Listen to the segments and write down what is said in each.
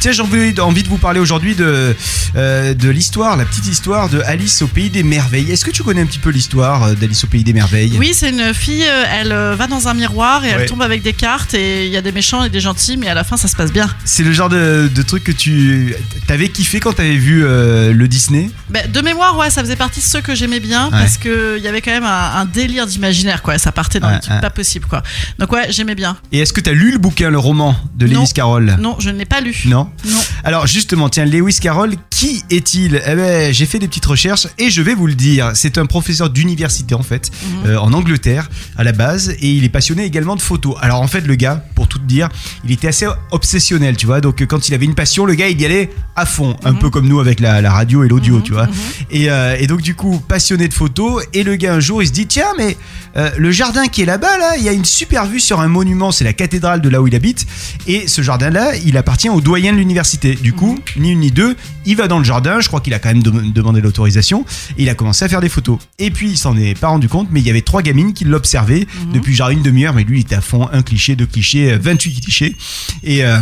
Tiens, j'ai envie, envie de vous parler aujourd'hui de, euh, de l'histoire, la petite histoire de Alice au pays des merveilles. Est-ce que tu connais un petit peu l'histoire euh, d'Alice au pays des merveilles? Oui, c'est une fille, euh, elle va dans un miroir et Ouais. elle tombe avec des cartes et il y a des méchants et des gentils, mais à la fin ça se passe bien. C'est le genre de, de truc que tu t'avais kiffé quand t'avais vu euh, le Disney? Ben, de mémoire, ouais, ça faisait partie de ceux que j'aimais bien parce que il y avait quand même un, un délire d'imaginaire, quoi. Ça partait dans Ouais, ouais. pas possibles, quoi. Donc ouais, j'aimais bien. Et est-ce que t'as lu le bouquin, le roman de. Lewis Carroll? Non, je ne l'ai pas lu. Non? Non. Alors justement, tiens, Lewis Carroll, qui est-il? Eh ben, j'ai fait des petites recherches et je vais vous le dire. C'est un professeur d'université en fait, Mhm. euh, en Angleterre à la base, et il est passionné également de photos. Alors en fait, le gars, pour tout te dire, il était assez obsessionnel, tu vois. Donc quand il avait une passion, le gars, il y allait à fond, un Mhm. peu comme nous avec la, la radio et l'audio, Mhm, tu vois. Et, euh, et donc du coup, passionné de photos, et le gars un jour, il se dit tiens, mais euh, le jardin qui est là-bas, là, il y a une super vue sur un monument, c'est la cathédrale de là où il habite, et ce jardin-là, il appartient au doyen de l'université. Du coup, ni une ni deux, il va dans le jardin, je crois qu'il a quand même dem- demandé l'autorisation, et il a commencé à faire des photos. Et puis, il s'en est pas rendu compte, mais il y avait trois gamines qui l'observaient depuis genre une demi-heure, mais lui, il était à fond, un cliché, deux clichés, euh, 28 clichés, et... euh,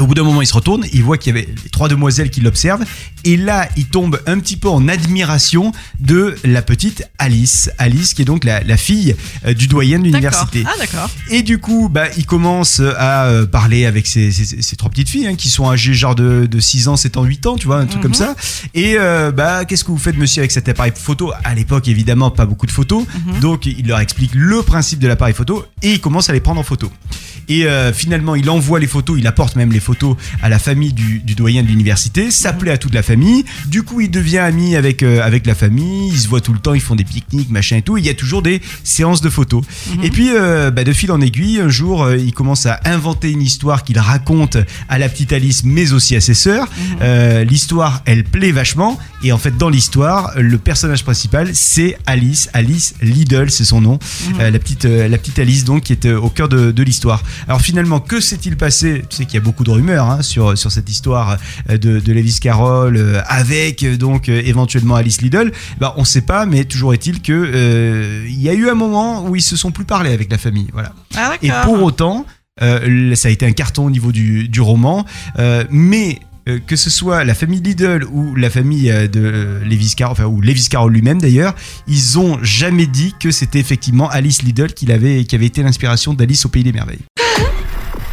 au bout d'un moment, il se retourne, il voit qu'il y avait les trois demoiselles qui l'observent, et là, il tombe un petit peu en admiration de la petite Alice. Alice, qui est donc la, la fille euh, du doyen de l'université. Ah d'accord. Et du coup, bah, il commence à euh, parler avec ces, ces- ces trois petites filles hein, qui sont âgées genre de, de 6 ans, 7 ans, 8 ans, tu vois, un truc Mhm. comme ça. Et euh, bah, qu'est-ce que vous faites, monsieur, avec cet appareil photo? À l'époque, évidemment, pas beaucoup de photos. Mhm. Donc, il leur explique le principe de l'appareil photo et il commence à les prendre en photo. Et euh, finalement, il envoie les photos, il apporte même les photos à la famille du, du doyen de l'université, ça plaît à toute la famille. Du coup, il devient ami avec, euh, avec la famille, ils se voient tout le temps, ils font des pique-niques, machin et tout. Il y a toujours des séances de photos. Et puis, euh, bah, de fil en aiguille, un jour, euh, il commence à inventer une histoire qu'il raconte à la petite Alice, mais aussi à ses sœurs. Euh, l'histoire, elle plaît vachement. Et en fait, dans l'histoire, le personnage principal, c'est Alice. Alice Lidl, c'est son nom. Euh, la, petite, euh, la petite Alice, donc, qui est euh, au cœur de, de l'histoire. Alors finalement, que s'est-il passé? Tu sais qu'il y a beaucoup de rumeurs hein, sur, sur cette histoire euh, de, de Lewis Carroll euh, avec euh, donc euh, éventuellement Alice Lidl. Bah, on sait pas, mais toujours est-il que euh, il y a eu un moment où ils se sont plus parlé avec la famille. Voilà. Ah Et pour autant, euh, ça a été un carton au niveau du, du roman, euh, mais euh, que ce soit la famille Lidl ou la famille euh, de Lewis Carroll, enfin ou Lewis Carroll lui-même d'ailleurs, ils ont jamais dit que c'était effectivement Alice Lidl qui avait, qui avait été l'inspiration d'Alice au pays des merveilles.